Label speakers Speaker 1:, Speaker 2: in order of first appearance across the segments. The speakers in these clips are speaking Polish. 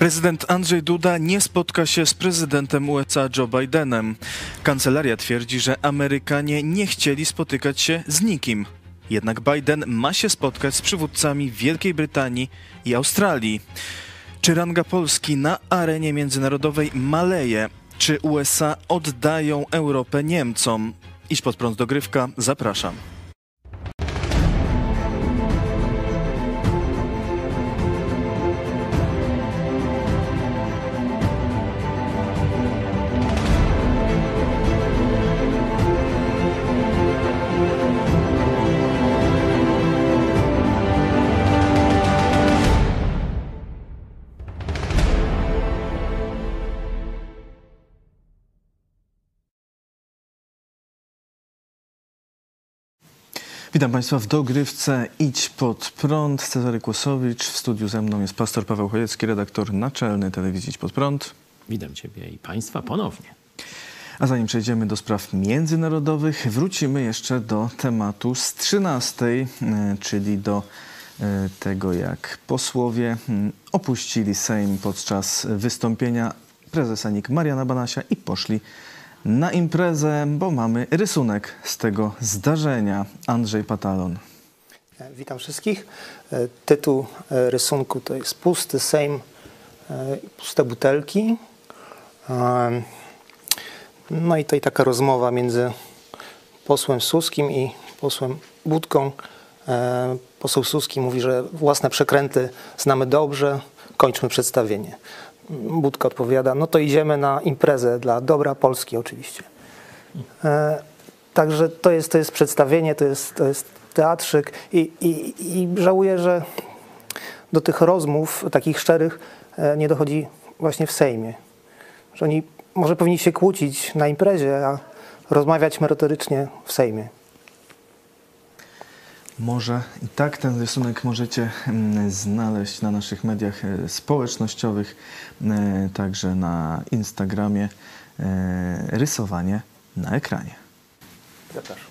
Speaker 1: Prezydent Andrzej Duda nie spotka się z prezydentem USA Joe Bidenem. Kancelaria twierdzi, że Amerykanie nie chcieli spotykać się z nikim. Jednak Biden ma się spotkać z przywódcami Wielkiej Brytanii i Australii. Czy ranga Polski na arenie międzynarodowej maleje? Czy USA oddają Europę Niemcom? Iść pod prąd dogrywka, zapraszam. Witam Państwa w dogrywce Idź pod prąd. Cezary Kłosowicz. W studiu ze mną jest pastor Paweł Chojecki, redaktor naczelny telewizji Idź pod prąd.
Speaker 2: Witam Ciebie i Państwa ponownie.
Speaker 1: A zanim przejdziemy do spraw międzynarodowych, wrócimy jeszcze do tematu z 13, e, czyli do e, tego, jak posłowie mm, opuścili Sejm podczas wystąpienia prezesa NIK Mariana Banasia i poszli na imprezę, bo mamy rysunek z tego zdarzenia. Andrzej Patalon.
Speaker 3: Witam wszystkich. E, Tytuł e, rysunku to jest Pusty Sejm, e, puste butelki. No i tutaj taka rozmowa między posłem Suskim i posłem Budką. Poseł Suski mówi, że własne przekręty znamy dobrze, kończmy przedstawienie. Budka odpowiada, no to idziemy na imprezę dla dobra Polski oczywiście. E, Także to jest, to jest przedstawienie, to jest, to jest teatrzyk i, i, i żałuję, że do tych rozmów takich szczerych e, nie dochodzi właśnie w Sejmie. Że oni może powinni się kłócić na imprezie, a rozmawiać merytorycznie w Sejmie.
Speaker 1: Może i tak ten rysunek możecie mm, znaleźć na naszych mediach e, społecznościowych, e, także na Instagramie. e, Rysowanie na ekranie.
Speaker 3: Zapraszam.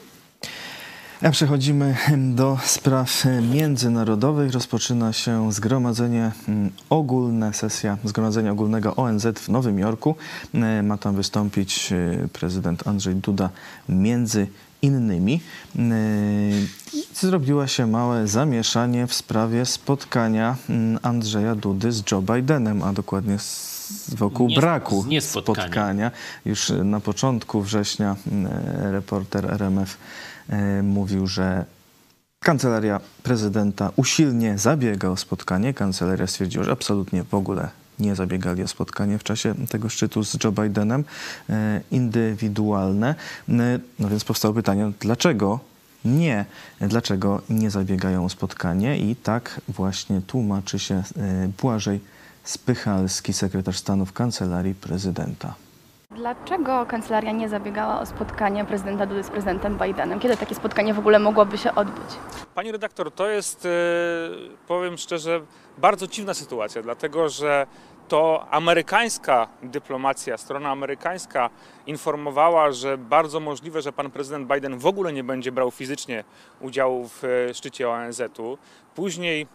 Speaker 1: A przechodzimy do spraw międzynarodowych. Rozpoczyna się zgromadzenie mm, ogólne, sesja Zgromadzenia Ogólnego ONZ w Nowym Jorku. Ma tam wystąpić prezydent Andrzej Duda między innymi. I zrobiła się małe zamieszanie w sprawie spotkania mm, Andrzeja Dudy z Joe Bidenem, a dokładnie z, wokół
Speaker 2: Nie-
Speaker 1: braku
Speaker 2: z niespotkania.
Speaker 1: spotkania. Już na początku września mm, reporter RMF e, mówił, że kancelaria prezydenta usilnie zabiega o spotkanie. Kancelaria stwierdziła, że absolutnie w ogóle nie zabiegali o spotkanie w czasie tego szczytu z Joe Bidenem, e, indywidualne. E, No więc powstało pytanie, dlaczego nie? Dlaczego nie zabiegają o spotkanie? I tak właśnie tłumaczy się e, Błażej Spychalski, sekretarz stanu w kancelarii prezydenta.
Speaker 4: Dlaczego kancelaria nie zabiegała o spotkanie prezydenta Dudy z prezydentem Bidenem? Kiedy takie spotkanie w ogóle mogłoby się odbyć?
Speaker 5: Pani redaktor, to jest, powiem szczerze, bardzo dziwna sytuacja, dlatego że to amerykańska dyplomacja, strona amerykańska informowała, że bardzo możliwe, że pan prezydent Biden w ogóle nie będzie brał fizycznie udziału w e, szczycie ONZ-u. Później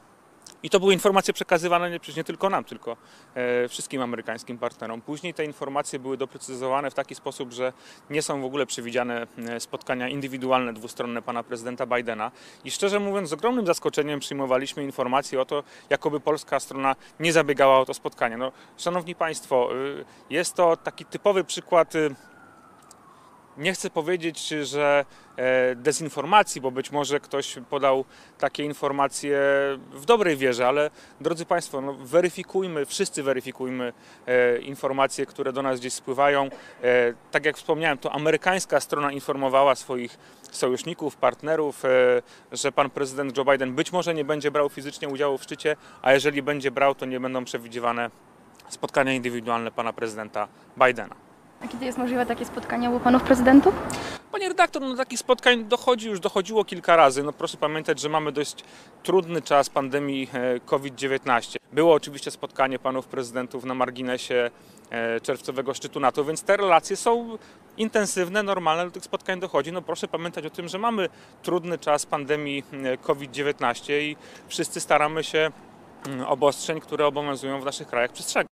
Speaker 5: i to były informacje przekazywane nie, przecież nie tylko nam, tylko e, wszystkim amerykańskim partnerom. Później te informacje były doprecyzowane w taki sposób, że nie są w ogóle przewidziane e, spotkania indywidualne, dwustronne pana prezydenta Bidena. I szczerze mówiąc, z ogromnym zaskoczeniem przyjmowaliśmy informacje o to, jakoby polska strona nie zabiegała o to spotkanie. No, szanowni Państwo, y, jest to taki typowy przykład. Nie chcę powiedzieć, że e, dezinformacji, bo być może ktoś podał takie informacje w dobrej wierze, ale drodzy Państwo, no, weryfikujmy, wszyscy weryfikujmy e, informacje, które do nas gdzieś spływają. E, tak jak wspomniałem, to amerykańska strona informowała swoich sojuszników, partnerów, że pan prezydent Joe Biden być może nie będzie brał fizycznie udziału w szczycie, a jeżeli będzie brał, to nie będą przewidywane spotkania indywidualne pana prezydenta Bidena.
Speaker 4: A kiedy jest możliwe takie spotkanie u panów prezydentów?
Speaker 5: Panie redaktor, no takich spotkań dochodzi już, dochodziło kilka razy. No proszę pamiętać, że mamy dość trudny czas pandemii e, COVID-19. Było oczywiście spotkanie panów prezydentów na marginesie e, czerwcowego szczytu NATO, więc te relacje są intensywne, normalne, do tych spotkań dochodzi. No proszę pamiętać o tym, że mamy trudny czas pandemii e, COVID-19 i wszyscy staramy się mm, obostrzeń, które obowiązują w naszych krajach, przestrzegać.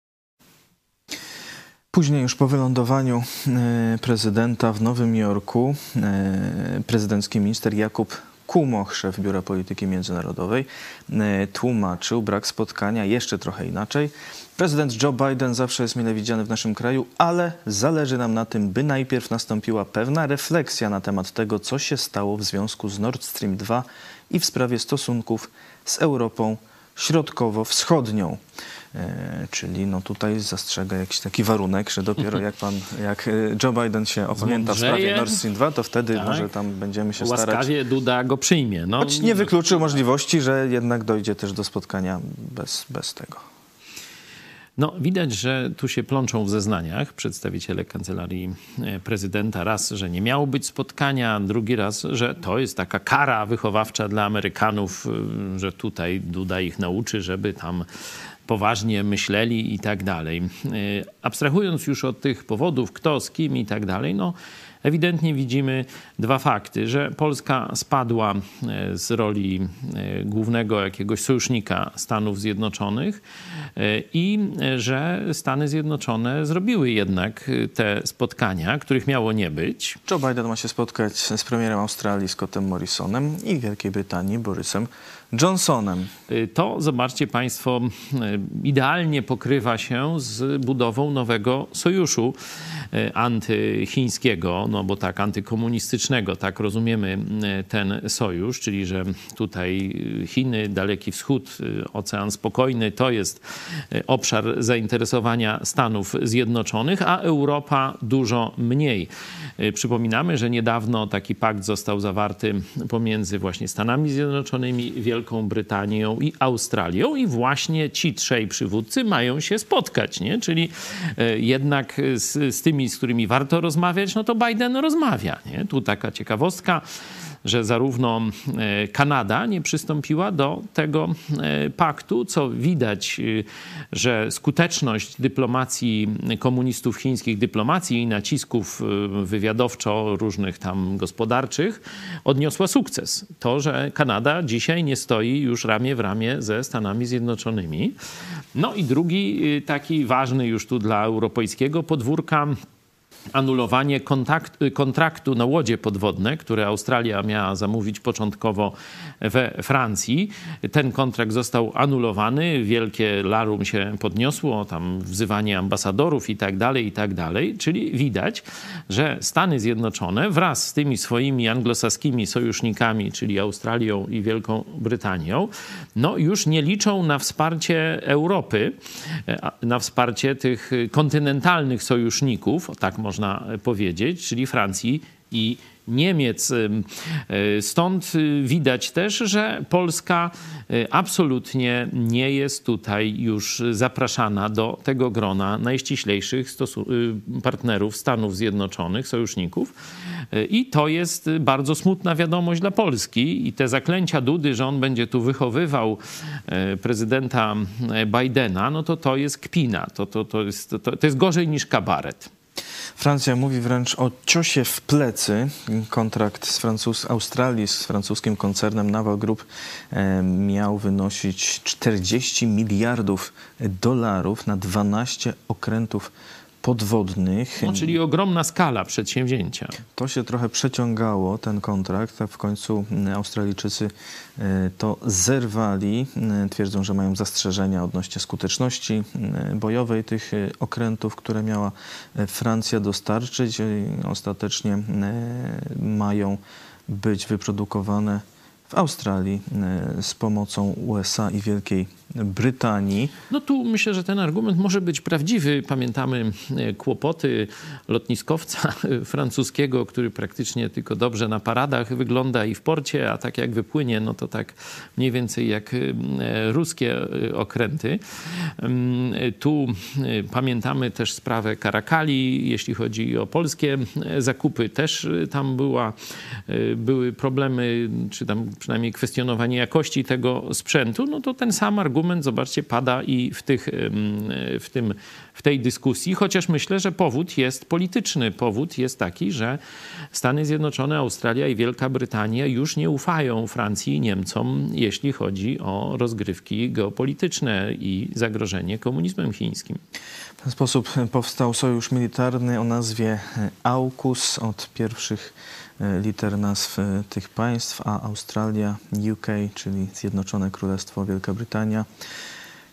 Speaker 1: Później już po wylądowaniu e, prezydenta w Nowym Jorku, e, prezydencki minister Jakub Kumoch, szef Biura Polityki Międzynarodowej, e, tłumaczył brak spotkania jeszcze trochę inaczej. Prezydent Joe Biden zawsze jest mile widziany w naszym kraju, ale zależy nam na tym, by najpierw nastąpiła pewna refleksja na temat tego, co się stało w związku z Nord Stream 2 i w sprawie stosunków z Europą Środkowo-Wschodnią. E, czyli no tutaj zastrzega jakiś taki warunek, że dopiero jak pan, jak e, Joe Biden się opamięta w sprawie. Nord Stream 2, to wtedy
Speaker 2: Tak.
Speaker 1: może tam będziemy się starać.
Speaker 2: Łaskawie Duda go przyjmie. No,
Speaker 1: Choć nie wykluczył możliwości, że jednak dojdzie też do spotkania bez, bez tego.
Speaker 2: No, widać, że tu się plączą w zeznaniach przedstawiciele kancelarii e, prezydenta. Raz, że nie miało być spotkania, drugi raz, że to jest taka kara wychowawcza dla Amerykanów, że tutaj Duda ich nauczy, żeby tam poważnie myśleli i tak dalej. Y, Abstrahując już od tych powodów, kto z kim i tak dalej, no ewidentnie widzimy dwa fakty, że Polska spadła e, z roli e, głównego jakiegoś sojusznika Stanów Zjednoczonych i że Stany Zjednoczone zrobiły jednak te spotkania, których miało nie być.
Speaker 1: Joe Biden ma się spotkać z premierem Australii Scottem Morrisonem i Wielkiej Brytanii Borysem Johnsonem.
Speaker 2: Y, To, zobaczcie Państwo, y, idealnie pokrywa się z budową nowego sojuszu y, antychińskiego, no bo tak, antykomunistycznego, tak rozumiemy ten sojusz, czyli że tutaj Chiny, Daleki Wschód, Ocean Spokojny to jest obszar zainteresowania Stanów Zjednoczonych, a Europa dużo mniej. Przypominamy, że niedawno taki pakt został zawarty pomiędzy właśnie Stanami Zjednoczonymi, Brytanią i Australią i właśnie ci trzej przywódcy mają się spotkać, nie? Czyli e, jednak z, z tymi, z którymi warto rozmawiać, no to Biden rozmawia, nie? Tu taka ciekawostka że zarówno e, Kanada nie przystąpiła do tego e, paktu, co widać, że skuteczność dyplomacji komunistów chińskich, dyplomacji i nacisków wywiadowczo różnych tam gospodarczych odniosła sukces. To, że Kanada dzisiaj nie stoi już ramię w ramię ze Stanami Zjednoczonymi. No i drugi e, taki ważny już tu dla europejskiego podwórka anulowanie kontakt, kontraktu na łodzie podwodne, które Australia miała zamówić początkowo we Francji. Ten kontrakt został anulowany, wielkie larum się podniosło, tam wzywanie ambasadorów i tak dalej, i tak dalej. Czyli widać, że Stany Zjednoczone wraz z tymi swoimi anglosaskimi sojusznikami, czyli Australią i Wielką Brytanią, no już nie liczą na wsparcie Europy, a- na wsparcie tych kontynentalnych sojuszników, tak można powiedzieć, czyli Francji i Niemiec. Stąd widać też, że Polska absolutnie nie jest tutaj już zapraszana do tego grona najściślejszych partnerów Stanów Zjednoczonych, sojuszników. I to jest bardzo smutna wiadomość dla Polski. I te zaklęcia Dudy, że on będzie tu wychowywał y, prezydenta Bidena, no to to jest kpina. To, to, to, jest, to, to jest gorzej niż kabaret.
Speaker 1: Francja mówi wręcz o ciosie w plecy. Kontrakt z Francuz Australii z francuskim koncernem Naval Group e, miał wynosić 40 miliardów dolarów na 12 okrętów podwodnych.
Speaker 2: No, czyli ogromna skala przedsięwzięcia.
Speaker 1: To się trochę przeciągało, ten kontrakt, w końcu mm, Australijczycy e, to zerwali. E, Twierdzą, że mają zastrzeżenia odnośnie skuteczności e, bojowej tych okrętów, które miała Francja dostarczyć. Ostatecznie mają być wyprodukowane w Australii e, z pomocą USA i Wielkiej Brytanii.
Speaker 2: No tu myślę, że ten argument może być prawdziwy. Pamiętamy e, kłopoty lotniskowca francuskiego, który praktycznie tylko dobrze na paradach wygląda i w porcie, a tak jak wypłynie, no to tak mniej więcej jak e, ruskie okręty. Mm, Tu pamiętamy też sprawę Karakali, jeśli chodzi o polskie zakupy. Też tam była, były problemy, czy tam przynajmniej kwestionowanie jakości tego sprzętu, no to ten sam argument, zobaczcie, pada i w, tych, w, tym, w tej dyskusji, chociaż myślę, że powód jest polityczny. Powód jest taki, że Stany Zjednoczone, Australia i Wielka Brytania już nie ufają Francji i Niemcom, jeśli chodzi o rozgrywki geopolityczne i zagrożenie komunizmem chińskim.
Speaker 1: W ten sposób powstał sojusz militarny o nazwie AUKUS od pierwszych e, liter nazw e, tych państw, a Australia, UK, czyli Zjednoczone Królestwo Wielka Brytania,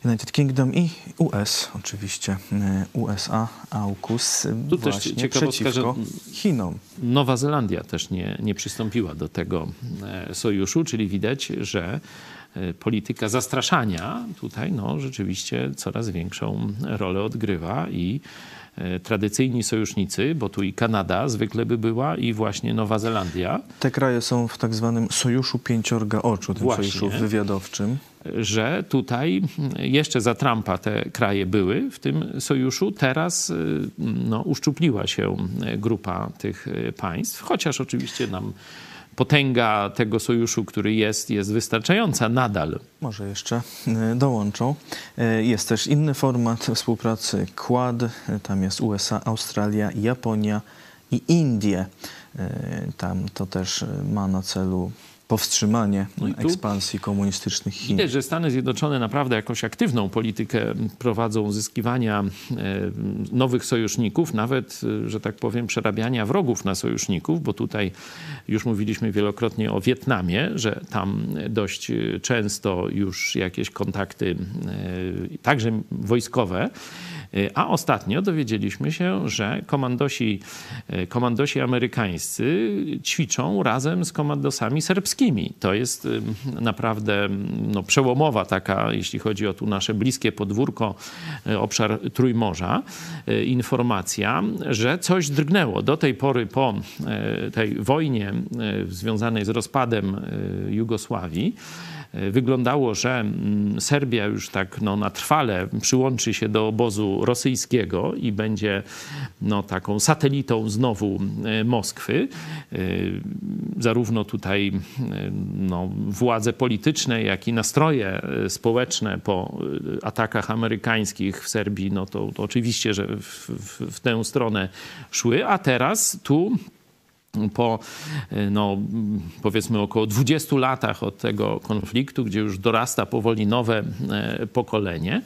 Speaker 1: United Kingdom i US oczywiście. e, USA, AUKUS e,
Speaker 2: Tu też
Speaker 1: właśnie
Speaker 2: ciekawostka,
Speaker 1: przeciwko
Speaker 2: że-
Speaker 1: Chinom.
Speaker 2: Nowa Zelandia też nie, nie przystąpiła do tego e, sojuszu, czyli widać, że e, polityka zastraszania tutaj no, rzeczywiście coraz większą rolę odgrywa i e, tradycyjni sojusznicy, bo tu i Kanada zwykle by była i właśnie Nowa Zelandia,
Speaker 1: Te kraje są w tak zwanym sojuszu pięciorga oczu, tym
Speaker 2: Właśnie.
Speaker 1: sojuszu wywiadowczym.
Speaker 2: że tutaj jeszcze za Trumpa te kraje były w tym sojuszu. Teraz y, no, uszczupliła się grupa tych y, państw, chociaż oczywiście nam potęga tego sojuszu, który jest, jest wystarczająca nadal.
Speaker 1: Może jeszcze e, dołączą. E, Jest też inny format współpracy Quad. E, Tam jest USA, Australia, Japonia i Indie. Tam to też ma na celu powstrzymanie
Speaker 2: No
Speaker 1: ekspansji komunistycznych Chin.
Speaker 2: Widać, że Stany Zjednoczone naprawdę jakąś aktywną politykę prowadzą uzyskiwania e, nowych sojuszników, nawet, e, że tak powiem, przerabiania wrogów na sojuszników, bo tutaj już mówiliśmy wielokrotnie o Wietnamie, że tam dość często już jakieś kontakty, e, także wojskowe, A ostatnio dowiedzieliśmy się, że komandosi, e, komandosi amerykańscy ćwiczą razem z komandosami serbskimi. To jest naprawdę no, przełomowa taka, jeśli chodzi o tu nasze bliskie podwórko, e, obszar Trójmorza, informacja, że coś drgnęło. Do tej pory po tej wojnie związanej z rozpadem Jugosławii, wyglądało, że mm, Serbia już tak no, na trwale przyłączy się do obozu rosyjskiego i będzie no, taką satelitą znowu e, Moskwy. E, Zarówno tutaj e, no, władze polityczne, jak i nastroje społeczne po atakach amerykańskich w Serbii, no to, to oczywiście, że w, w, w tę stronę szły, a teraz tu po e, no, powiedzmy około 20 latach od tego konfliktu, gdzie już dorasta powoli nowe e, pokolenie,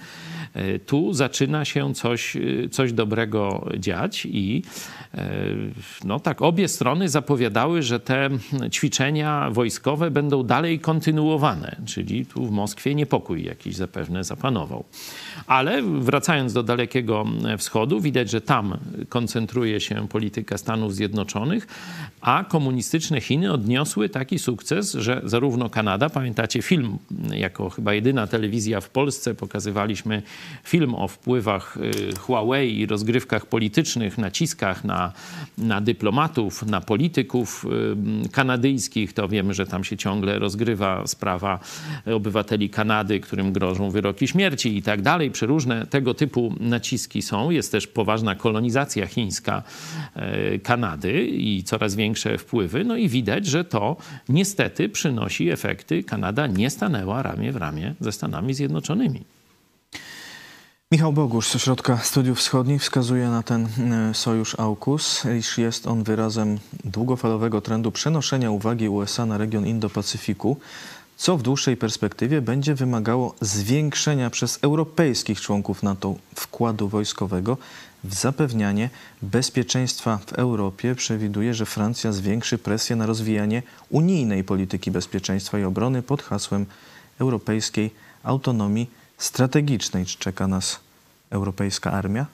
Speaker 2: tu zaczyna się coś, e, coś dobrego dziać i e, no tak obie strony zapowiadały, że te ćwiczenia wojskowe będą dalej kontynuowane, czyli tu w Moskwie niepokój jakiś zapewne zapanował. Ale wracając do Dalekiego Wschodu, widać, że tam koncentruje się polityka Stanów Zjednoczonych, a komunistyczne Chiny odniosły taki sukces, że zarówno Kanada, pamiętacie film, jako chyba jedyna telewizja w Polsce pokazywaliśmy film o wpływach y, Huawei i rozgrywkach politycznych, naciskach na, na dyplomatów, na polityków y, kanadyjskich. To wiemy, że tam się ciągle rozgrywa sprawa obywateli Kanady, którym grożą wyroki śmierci i tak dalej. Przeróżne tego typu naciski są. Jest też poważna kolonizacja chińska e, Kanady i coraz większe wpływy. No i widać, że to niestety przynosi efekty. Kanada nie stanęła ramię w ramię ze Stanami Zjednoczonymi.
Speaker 1: Michał Bogusz z Ośrodka Studiów Wschodnich wskazuje na ten e, sojusz AUKUS, iż jest on wyrazem długofalowego trendu przenoszenia uwagi USA na region Indo-Pacyfiku, co w dłuższej perspektywie będzie wymagało zwiększenia przez europejskich członków NATO wkładu wojskowego w zapewnianie bezpieczeństwa w Europie. Przewiduje, że Francja zwiększy presję na rozwijanie unijnej polityki bezpieczeństwa i obrony pod hasłem europejskiej autonomii strategicznej. Czeka nas europejska armia?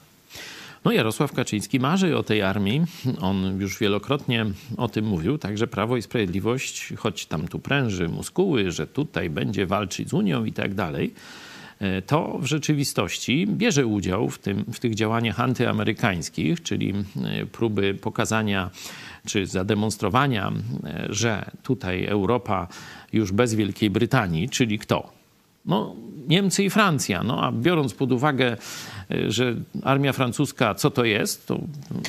Speaker 2: No Jarosław Kaczyński marzy o tej armii. On już wielokrotnie o tym mówił, także Prawo i Sprawiedliwość, choć tam tu pręży muskuły, że tutaj będzie walczyć z Unią i tak dalej, e, to w rzeczywistości bierze udział w, tym, w tych działaniach antyamerykańskich, czyli e, próby pokazania czy zademonstrowania, e, że tutaj Europa już bez Wielkiej Brytanii, czyli kto? No, Niemcy i Francja. No, a biorąc pod uwagę że armia francuska, co to jest? To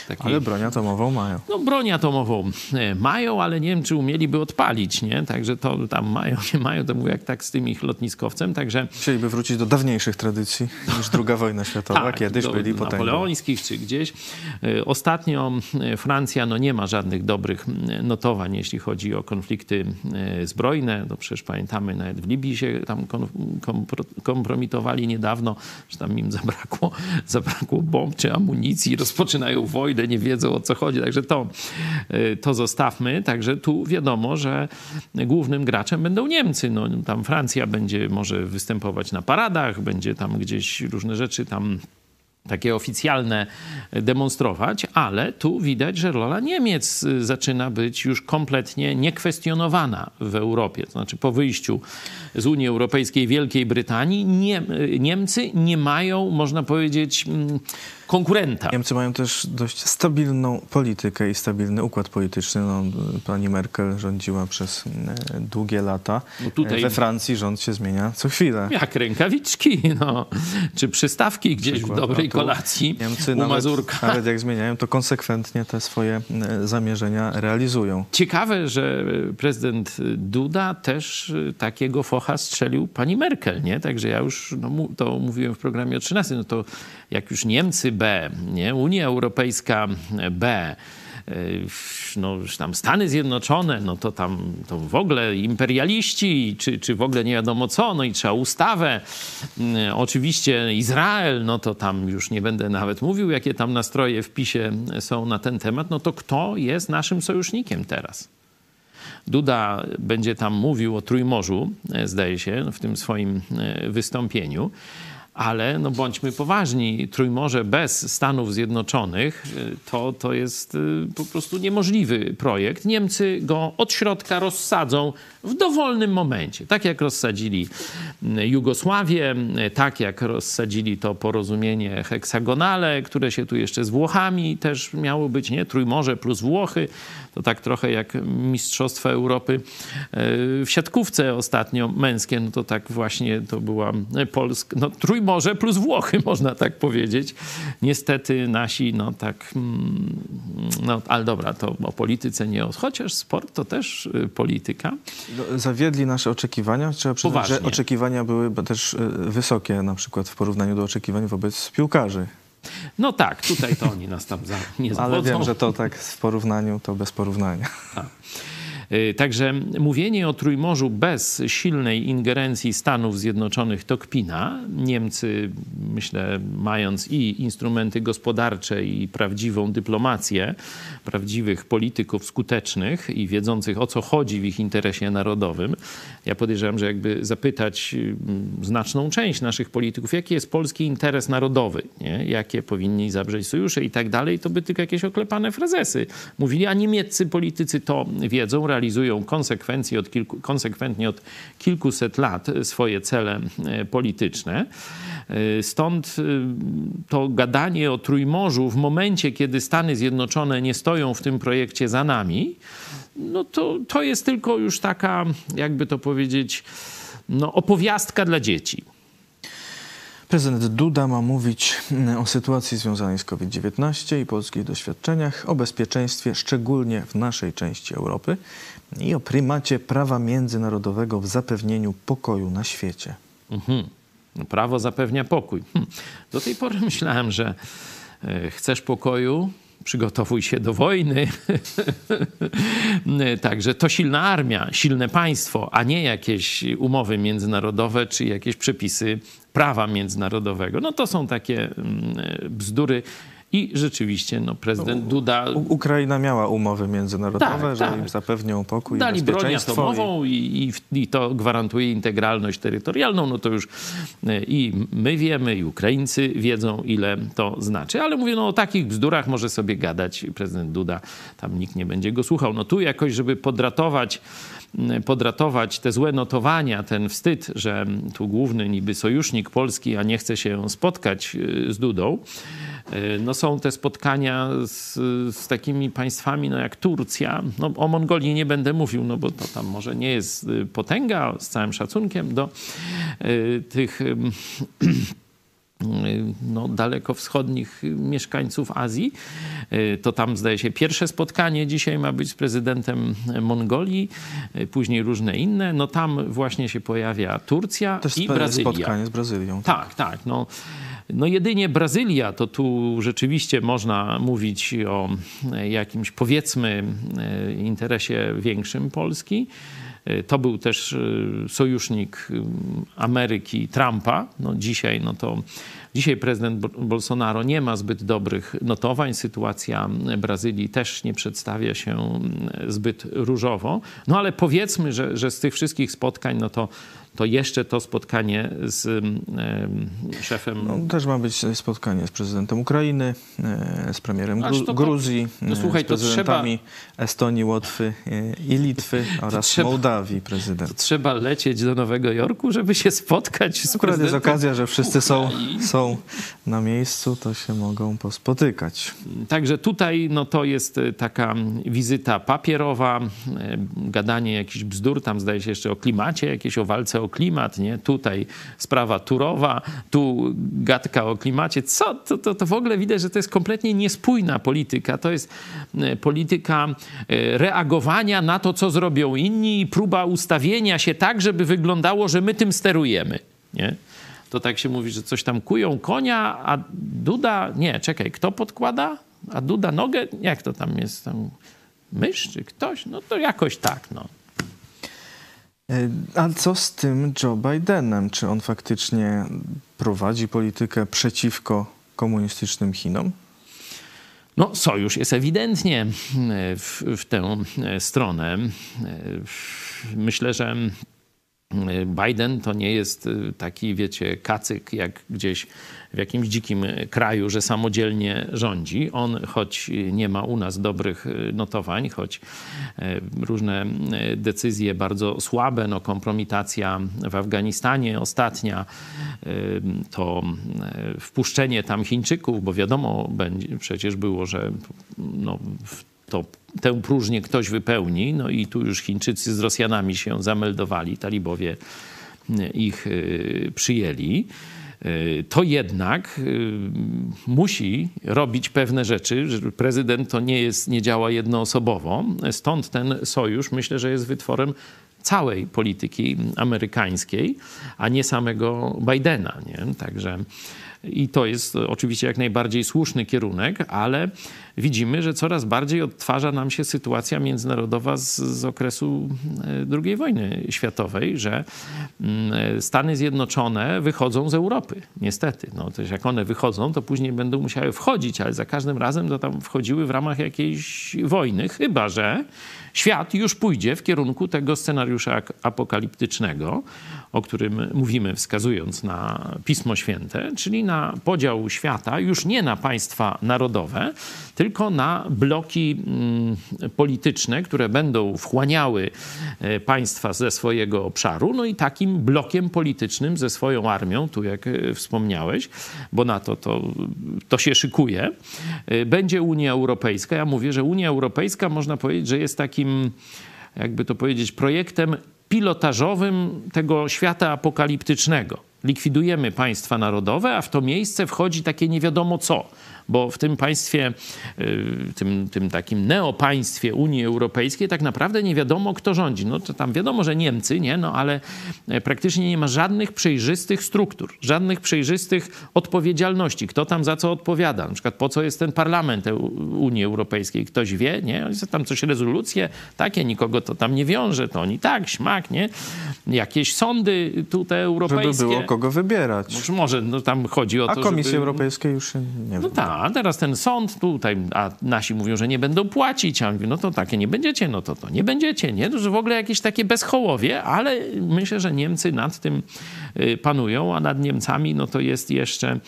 Speaker 2: taki,
Speaker 1: Ale broń atomową mają.
Speaker 2: no, broń atomową e, mają, ale nie wiem, czy umieliby odpalić, nie? Także to tam mają, nie mają, to mówię jak tak z tym ich lotniskowcem, także...
Speaker 1: Chcieliby wrócić do dawniejszych tradycji niż II wojna światowa. Kiedyś
Speaker 2: Tak, do
Speaker 1: byli potęgą.
Speaker 2: napoleońskich czy gdzieś. E, Ostatnio Francja no, nie ma żadnych dobrych notowań, jeśli chodzi o konflikty zbrojne. No, przecież pamiętamy, nawet w Libii się tam kompromitowali niedawno, że tam im zabrakło, zabrakło bomb czy amunicji, rozpoczynają wojnę, nie wiedzą o co chodzi. Także to, e, to zostawmy. Także tu wiadomo, że głównym graczem będą Niemcy. No, tam Francja będzie może występować na paradach, będzie tam gdzieś różne rzeczy tam takie oficjalne demonstrować, ale tu widać, że rola Niemiec y, zaczyna być już kompletnie niekwestionowana w Europie. To znaczy po wyjściu z Unii Europejskiej Wielkiej Brytanii nie, Niemcy nie mają, można powiedzieć, mm, konkurenta.
Speaker 1: Niemcy mają też dość stabilną politykę i stabilny układ polityczny. No, pani Merkel rządziła przez e, długie lata.
Speaker 2: No tutaj-
Speaker 1: We Francji rząd się zmienia co chwilę.
Speaker 2: Jak rękawiczki, no, czy przystawki gdzieś
Speaker 1: Przykład.
Speaker 2: w dobrej
Speaker 1: tu
Speaker 2: kolacji
Speaker 1: Niemcy
Speaker 2: u
Speaker 1: nawet,
Speaker 2: Mazurka.
Speaker 1: nawet jak zmieniają, to konsekwentnie te swoje e, zamierzenia realizują.
Speaker 2: Ciekawe, że prezydent Duda też y, takiego focha strzelił pani Merkel, nie? Także ja już no, to mówiłem w programie o 13, no to jak już Niemcy B, nie? Unia Europejska B, y, no tam Stany Zjednoczone, no to tam to w ogóle imperialiści, czy, czy w ogóle nie wiadomo co, no i trzeba ustawę. Y, Oczywiście Izrael, no to tam już nie będę nawet mówił, jakie tam nastroje w PiSie są na ten temat, no to kto jest naszym sojusznikiem teraz? Duda będzie tam mówił o Trójmorzu, e, zdaje się, w tym swoim e, wystąpieniu. Ale no bądźmy poważni, Trójmorze bez Stanów Zjednoczonych e, to, to jest e, po prostu niemożliwy projekt. Niemcy go od środka rozsadzą w dowolnym momencie. Tak jak rozsadzili m, Jugosławię, tak jak rozsadzili to porozumienie heksagonale, które się tu jeszcze z Włochami też miało być, nie? Trójmorze plus Włochy. To tak trochę jak Mistrzostwa Europy w siatkówce ostatnio męskie, no to tak właśnie to była Polska, no Trójmorze plus Włochy, można tak powiedzieć. Niestety nasi, no tak, mm, no ale dobra, to o polityce nie, chociaż sport to też y, polityka.
Speaker 1: No, Zawiedli nasze oczekiwania. Trzeba przyznać, że
Speaker 2: Poważnie.
Speaker 1: oczekiwania były też e, wysokie, na przykład w porównaniu do oczekiwań wobec piłkarzy.
Speaker 2: No tak, tutaj to oni nas tam za, nie
Speaker 1: Ale
Speaker 2: zawodzą.
Speaker 1: wiem, że to tak w porównaniu, to bez porównania.
Speaker 2: Y, Także mówienie o Trójmorzu bez silnej ingerencji Stanów Zjednoczonych to kpina. Niemcy, myślę, mając i instrumenty gospodarcze, i prawdziwą dyplomację, prawdziwych polityków skutecznych i wiedzących o co chodzi w ich interesie narodowym, ja podejrzewam, że jakby zapytać y, znaczną część naszych polityków, jaki jest polski interes narodowy, nie? jakie powinni zawrzeć sojusze i tak dalej, to by tylko jakieś oklepane frazesy mówili, a niemieccy politycy to wiedzą, realizują konsekwencje od kilku, konsekwentnie od kilkuset lat swoje cele e, polityczne. E, Stąd y, to gadanie o Trójmorzu w momencie, kiedy Stany Zjednoczone nie stoją w tym projekcie za nami, no to, to jest tylko już taka, jakby to powiedzieć, no, opowiastka dla dzieci.
Speaker 1: Prezydent Duda ma mówić mm, o sytuacji związanej z COVID-19 i polskich doświadczeniach, o bezpieczeństwie, szczególnie w naszej części Europy i o prymacie prawa międzynarodowego w zapewnieniu pokoju na świecie.
Speaker 2: Mhm. Prawo zapewnia pokój. Hm. Do tej pory myślałem, że e, chcesz pokoju, przygotowuj się do wojny. Także to silna armia, silne państwo, a nie jakieś umowy międzynarodowe czy jakieś przepisy prawa międzynarodowego. No to są takie mm, bzdury. I rzeczywiście no, prezydent Duda
Speaker 1: U Ukraina miała umowy międzynarodowe,
Speaker 2: Tak,
Speaker 1: że
Speaker 2: tak.
Speaker 1: im zapewnią pokój
Speaker 2: Dali
Speaker 1: i
Speaker 2: broń
Speaker 1: bezpieczeństwo.
Speaker 2: atomową i, i, i to gwarantuje integralność terytorialną, no to już e, i my wiemy, i Ukraińcy wiedzą, ile to znaczy. Ale mówię, no o takich bzdurach może sobie gadać prezydent Duda, tam nikt nie będzie go słuchał. No tu jakoś, żeby podratować podratować te złe notowania, ten wstyd, że tu główny niby sojusznik Polski, a nie chce się spotkać e, z Dudą, E, No są te spotkania z, z takimi państwami no jak Turcja. No, o Mongolii nie będę mówił, no bo to tam może nie jest y, potęga, z całym szacunkiem do y, tych no, dalekowschodnich mieszkańców Azji. To tam zdaje się pierwsze spotkanie dzisiaj ma być z prezydentem Mongolii, później różne inne. No tam właśnie się pojawia Turcja
Speaker 1: Też
Speaker 2: i Brazylia.
Speaker 1: spotkanie z Brazylią.
Speaker 2: Tak, tak. No, no jedynie Brazylia, to tu rzeczywiście można mówić o jakimś powiedzmy interesie większym Polski. To był też y, sojusznik y, Ameryki Trumpa. No dzisiaj, no to, dzisiaj prezydent Bo- Bolsonaro nie ma zbyt dobrych notowań. Sytuacja Brazylii też nie przedstawia się y, zbyt różowo. No ale powiedzmy, że, że z tych wszystkich spotkań, no to, to jeszcze to spotkanie z em, szefem
Speaker 1: No, też ma być spotkanie z prezydentem Ukrainy, e, z premierem Gru- Gruzji, e,
Speaker 2: słuchaj,
Speaker 1: z prezydentami Estonii, Łotwy e, i Litwy oraz
Speaker 2: trzeba-
Speaker 1: Mołdawii prezydent.
Speaker 2: trzeba lecieć do Nowego Jorku, żeby się spotkać z
Speaker 1: Akurat jest okazja, że wszyscy są, są na miejscu, to się mogą pospotykać.
Speaker 2: Także tutaj no, to jest taka wizyta papierowa, gadanie jakichś bzdur, tam zdaje się jeszcze o klimacie, jakieś o walce o klimat, nie? Tutaj sprawa turowa, tu gadka o klimacie. Co? To, to, to w ogóle widać, że to jest kompletnie niespójna polityka. To jest e, polityka e, reagowania na to, co zrobią inni i próba ustawienia się tak, żeby wyglądało, że my tym sterujemy, nie? to tak się mówi, że coś tam kują konia, a Duda, nie, czekaj, kto podkłada? A Duda nogę? Jak to tam jest? Tam mysz czy ktoś? No to jakoś tak, no.
Speaker 1: E, A co z tym Joe Bidenem? Czy on faktycznie prowadzi politykę przeciwko komunistycznym Chinom?
Speaker 2: No, sojusz jest ewidentnie e, w, w tę e, stronę. Myślę, że Biden to nie jest taki, wiecie, kacyk jak gdzieś w jakimś dzikim kraju, że samodzielnie rządzi. On, choć nie ma u nas dobrych e, notowań, choć e, różne e, decyzje bardzo słabe, no kompromitacja w Afganistanie ostatnia, e, to e, wpuszczenie tam Chińczyków, bo wiadomo będzie, przecież było, że no, to tę próżnię ktoś wypełni, no i tu już Chińczycy z Rosjanami się zameldowali, talibowie e, ich e, przyjęli e, to jednak y, musi robić pewne rzeczy, prezydent to nie, jest, nie działa jednoosobowo. Stąd ten sojusz myślę, że jest wytworem całej polityki amerykańskiej, a nie samego Bidena. Nie? Także i to jest oczywiście jak najbardziej słuszny kierunek, ale widzimy, że coraz bardziej odtwarza nam się sytuacja międzynarodowa z, z okresu e, II wojny światowej, że mm, Stany Zjednoczone wychodzą z Europy. Niestety. No, to jak one wychodzą, to później będą musiały wchodzić, ale za każdym razem to tam wchodziły w ramach jakiejś wojny, chyba że świat już pójdzie w kierunku tego scenariusza apokaliptycznego, o którym mówimy, wskazując na Pismo Święte, czyli na podział świata już nie na państwa narodowe, tylko na bloki mm, polityczne, które będą wchłaniały e, państwa ze swojego obszaru, no i takim blokiem politycznym ze swoją armią, tu jak e, wspomniałeś, bo na to to, to się szykuje, e, będzie Unia Europejska. Ja mówię, że Unia Europejska można powiedzieć, że jest takim, jakby to powiedzieć, projektem pilotażowym tego świata apokaliptycznego. Likwidujemy państwa narodowe, a w to miejsce wchodzi takie nie wiadomo co, bo w tym państwie, y, tym, tym takim neopaństwie Unii Europejskiej tak naprawdę nie wiadomo kto rządzi. No to tam wiadomo, że Niemcy, nie? No ale e, praktycznie nie ma żadnych przejrzystych struktur, żadnych przejrzystych odpowiedzialności. Kto tam za co odpowiada? Na przykład po co jest ten parlament Eu- Unii Europejskiej? Ktoś wie, nie? Tam coś rezolucje takie, nikogo to tam nie wiąże, to oni tak, śmak, nie? Jakieś sądy tutaj
Speaker 1: Żeby
Speaker 2: europejskie.
Speaker 1: było kogo wybierać.
Speaker 2: Może, może no tam chodzi o
Speaker 1: A
Speaker 2: to,
Speaker 1: Komisji
Speaker 2: żeby...
Speaker 1: Europejskiej już nie
Speaker 2: No
Speaker 1: wiem.
Speaker 2: tak, a teraz ten sąd tutaj, a nasi mówią, że nie będą płacić, a on no to takie nie będziecie, no to to nie będziecie, nie? To, że w ogóle jakieś takie bezchołowie, ale myślę, że Niemcy nad tym y, panują, a nad Niemcami no to jest jeszcze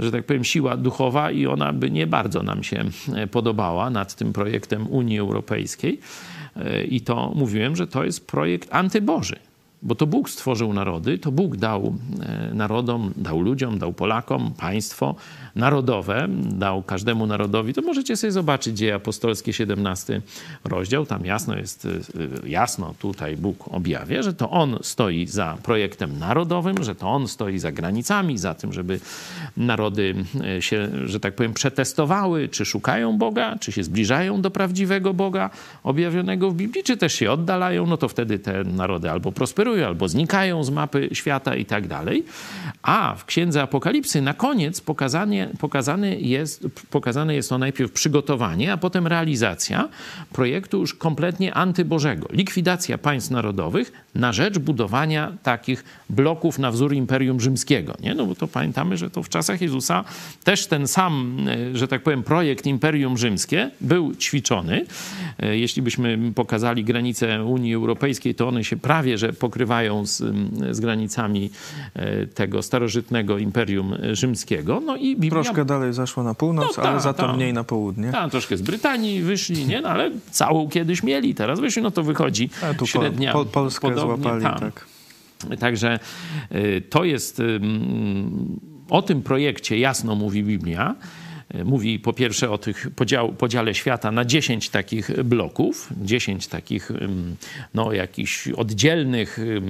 Speaker 2: że tak powiem, siła duchowa i ona by nie bardzo nam się e, podobała nad tym projektem Unii Europejskiej. E, I to mówiłem, że to jest projekt antyboży. bo to Bóg stworzył narody, to Bóg dał e, narodom, dał ludziom, dał Polakom państwo narodowe, dał każdemu narodowi. To możecie sobie zobaczyć dzieje apostolskie, 17 rozdział. Tam jasno jest, e, jasno tutaj Bóg objawia, że to On stoi za projektem narodowym, że to On stoi za granicami, za tym, żeby narody e, się, że tak powiem, przetestowały, czy szukają Boga, czy się zbliżają do prawdziwego Boga objawionego w Biblii, czy też się oddalają, no to wtedy te narody albo prosperują, albo znikają z mapy świata i tak dalej. A w Księdze Apokalipsy na koniec pokazanie, pokazany jest, pokazane jest to najpierw przygotowanie, a potem realizacja projektu już kompletnie antybożego. Likwidacja państw narodowych na rzecz budowania takich bloków na wzór Imperium Rzymskiego. Nie? No bo to pamiętamy, że to w czasach Jezusa też ten sam, e, że tak powiem, projekt Imperium Rzymskie był ćwiczony. E, jeśli byśmy pokazali granice Unii Europejskiej, to one się prawie, że pokrywają z, z granicami e, tego starożytnego Imperium Rzymskiego. No i
Speaker 1: Troszkę dalej zaszło na północ,
Speaker 2: No
Speaker 1: ale
Speaker 2: tak,
Speaker 1: za to
Speaker 2: tak.
Speaker 1: mniej na południe.
Speaker 2: Tam troszkę z Brytanii wyszli, nie? No, ale całą kiedyś mieli, teraz wyszli, no to wychodzi
Speaker 1: A tu po,
Speaker 2: średnia.
Speaker 1: po, Polskę
Speaker 2: podobnie
Speaker 1: złapali,
Speaker 2: tam.
Speaker 1: tak.
Speaker 2: Także y, to jest ym, o tym projekcie jasno mówi Biblia. Y, Mówi po pierwsze o tych podział, podziale świata na 10 takich bloków, 10 takich no, jakichś oddzielnych y,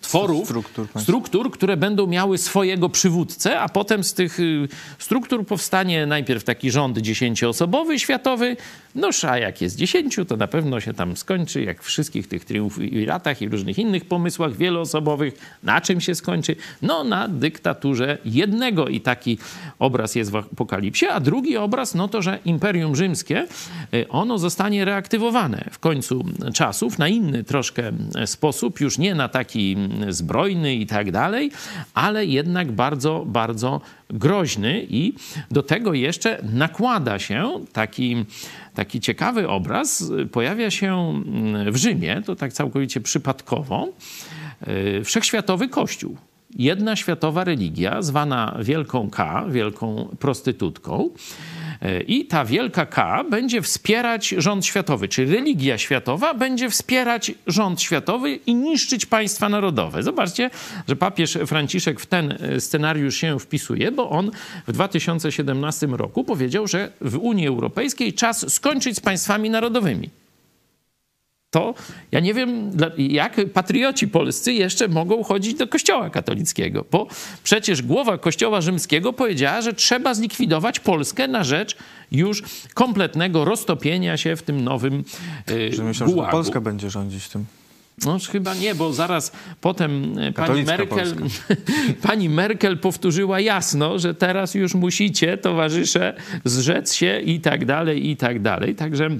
Speaker 2: tworów,
Speaker 1: Struktur
Speaker 2: struktur, które będą miały swojego przywódcę, a potem z tych y, struktur powstanie najpierw taki rząd dziesięcioosobowy, światowy, noż a jak jest dziesięciu, to na pewno się tam skończy, jak w wszystkich tych triumviratach i różnych innych pomysłach wieloosobowych. Na czym się skończy? No na dyktaturze jednego i taki obraz jest w Apokalipsie, a drugi obraz, no to, że Imperium Rzymskie, y, ono zostanie reaktywowane w końcu czasów na inny troszkę sposób, już nie na taki mm, zbrojny i tak dalej, ale jednak bardzo, bardzo groźny i do tego jeszcze nakłada się taki, taki ciekawy obraz, pojawia się mm, w Rzymie, to tak całkowicie przypadkowo, y, wszechświatowy kościół. Jedna światowa religia, zwana Wielką K, wielką prostytutką. Y, I ta wielka K będzie wspierać rząd światowy, czy religia światowa będzie wspierać rząd światowy i niszczyć państwa narodowe. Zobaczcie, że papież Franciszek w ten e, scenariusz się wpisuje, bo on w 2017 roku powiedział, że w Unii Europejskiej czas skończyć z państwami narodowymi to ja nie wiem, jak patrioci polscy jeszcze mogą chodzić do kościoła katolickiego, bo przecież głowa kościoła rzymskiego powiedziała, że trzeba zlikwidować Polskę na rzecz już kompletnego roztopienia się w tym nowym yy,
Speaker 1: Że że to
Speaker 2: gułagu.
Speaker 1: Polska będzie rządzić tym.
Speaker 2: No chyba nie, bo zaraz potem e, pani Merkel, pani Merkel powtórzyła jasno, że teraz już musicie, towarzysze, zrzec się i tak dalej, i tak dalej. Także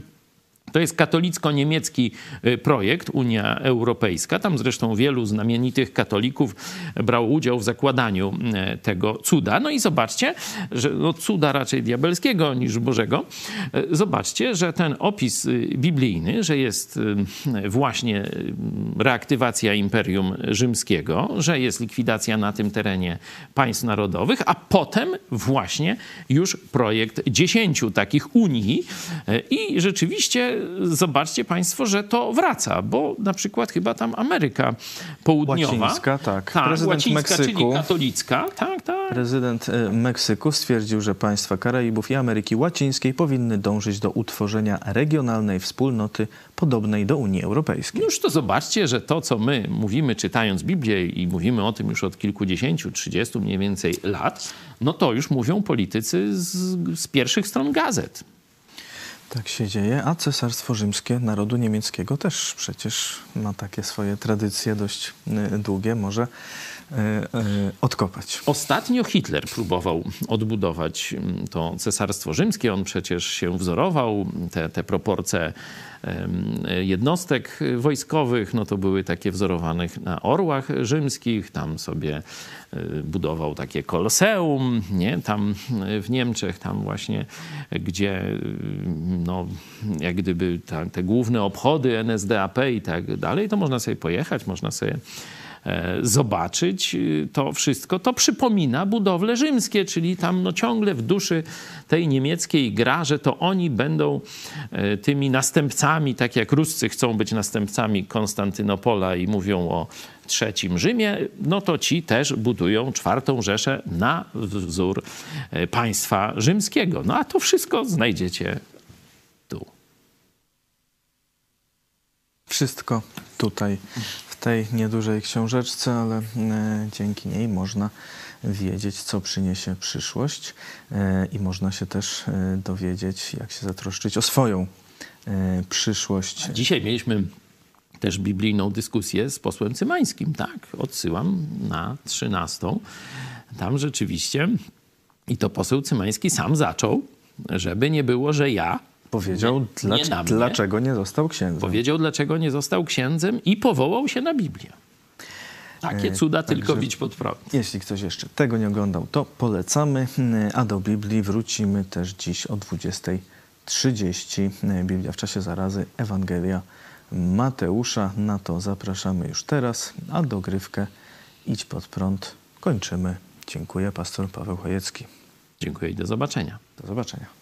Speaker 2: to jest katolicko-niemiecki y, projekt, Unia Europejska. Tam zresztą wielu znamienitych katolików brało udział w zakładaniu y, tego cuda. No i zobaczcie, że no cuda raczej diabelskiego niż Bożego. Y, Zobaczcie, że ten opis biblijny, że jest właśnie reaktywacja Imperium Rzymskiego, że jest likwidacja na tym terenie państw narodowych, a potem właśnie już projekt dziesięciu takich unii i rzeczywiście zobaczcie Państwo, że to wraca, bo na przykład chyba tam Ameryka Południowa.
Speaker 1: Łacińska, tak.
Speaker 2: tak
Speaker 1: Prezydent
Speaker 2: łacińska, czyli
Speaker 1: Meksyku.
Speaker 2: katolicka. Tak, tak.
Speaker 1: Prezydent e, Meksyku stwierdził, że państwa Karaibów i Ameryki Łacińskiej powinny dążyć do utworzenia regionalnej wspólnoty podobnej do Unii Europejskiej.
Speaker 2: Już to zobaczcie, że to, co my mówimy czytając Biblię i mówimy o tym już od kilkudziesięciu, trzydziestu mniej więcej lat, no to już mówią politycy z, z pierwszych stron gazet.
Speaker 1: Tak się dzieje, a Cesarstwo Rzymskie narodu niemieckiego też przecież ma takie swoje tradycje dość e, długie, może odkopać.
Speaker 2: Ostatnio Hitler próbował odbudować mm, to cesarstwo rzymskie. On przecież się wzorował, te, te proporcje jednostek wojskowych, no to były takie wzorowane na orłach rzymskich. Tam sobie y, budował takie koloseum, nie? Tam w Niemczech, tam właśnie, gdzie no, jak gdyby ta, te główne obchody NSDAP i tak dalej, to można sobie pojechać, można sobie e, zobaczyć y, to wszystko, to przypomina budowle rzymskie, czyli tam no ciągle w duszy tej niemieckiej gra, że to oni będą e, tymi następcami, tak jak Ruscy chcą być następcami Konstantynopola i mówią o trzecim Rzymie, no to ci też budują czwartą Rzeszę na wzór e, państwa rzymskiego. No a to wszystko znajdziecie tu.
Speaker 1: Wszystko tutaj, tej niedużej książeczce, ale e, dzięki niej można wiedzieć, co przyniesie przyszłość e, i można się też e, dowiedzieć, jak się zatroszczyć o swoją przyszłość.
Speaker 2: Dzisiaj mieliśmy też biblijną dyskusję z posłem Cymańskim, tak? Odsyłam na 13. Tam rzeczywiście, i to poseł Cymański sam zaczął, żeby nie było, że ja
Speaker 1: Powiedział,
Speaker 2: nie, mnie.
Speaker 1: dlaczego nie został księdzem.
Speaker 2: Powiedział, dlaczego nie został księdzem i powołał się na Biblię. Takie
Speaker 1: E,
Speaker 2: cuda tylko
Speaker 1: także-
Speaker 2: bić pod prąd.
Speaker 1: Jeśli ktoś jeszcze tego nie oglądał, to polecamy. A do Biblii wrócimy też dziś o 20.30. Biblia w czasie zarazy, Ewangelia Mateusza. Na to zapraszamy już teraz, a dogrywkę Idź pod prąd kończymy. Dziękuję, pastor Paweł Chojecki.
Speaker 2: Dziękuję i do zobaczenia.
Speaker 1: Do zobaczenia.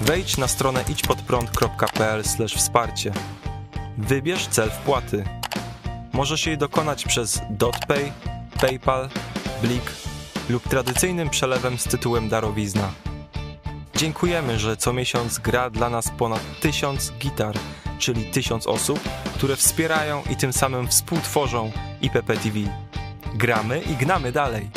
Speaker 6: Wejdź na stronę idźpodprąd.pl wsparcie. Wybierz cel wpłaty. Możesz jej dokonać przez DotPay, PayPal, Blik lub tradycyjnym przelewem z tytułem darowizna. Dziękujemy, że co miesiąc gra dla nas ponad tysiąc gitar, czyli tysiąc osób, które wspierają i tym samym współtworzą IPP TV. Gramy i gnamy dalej.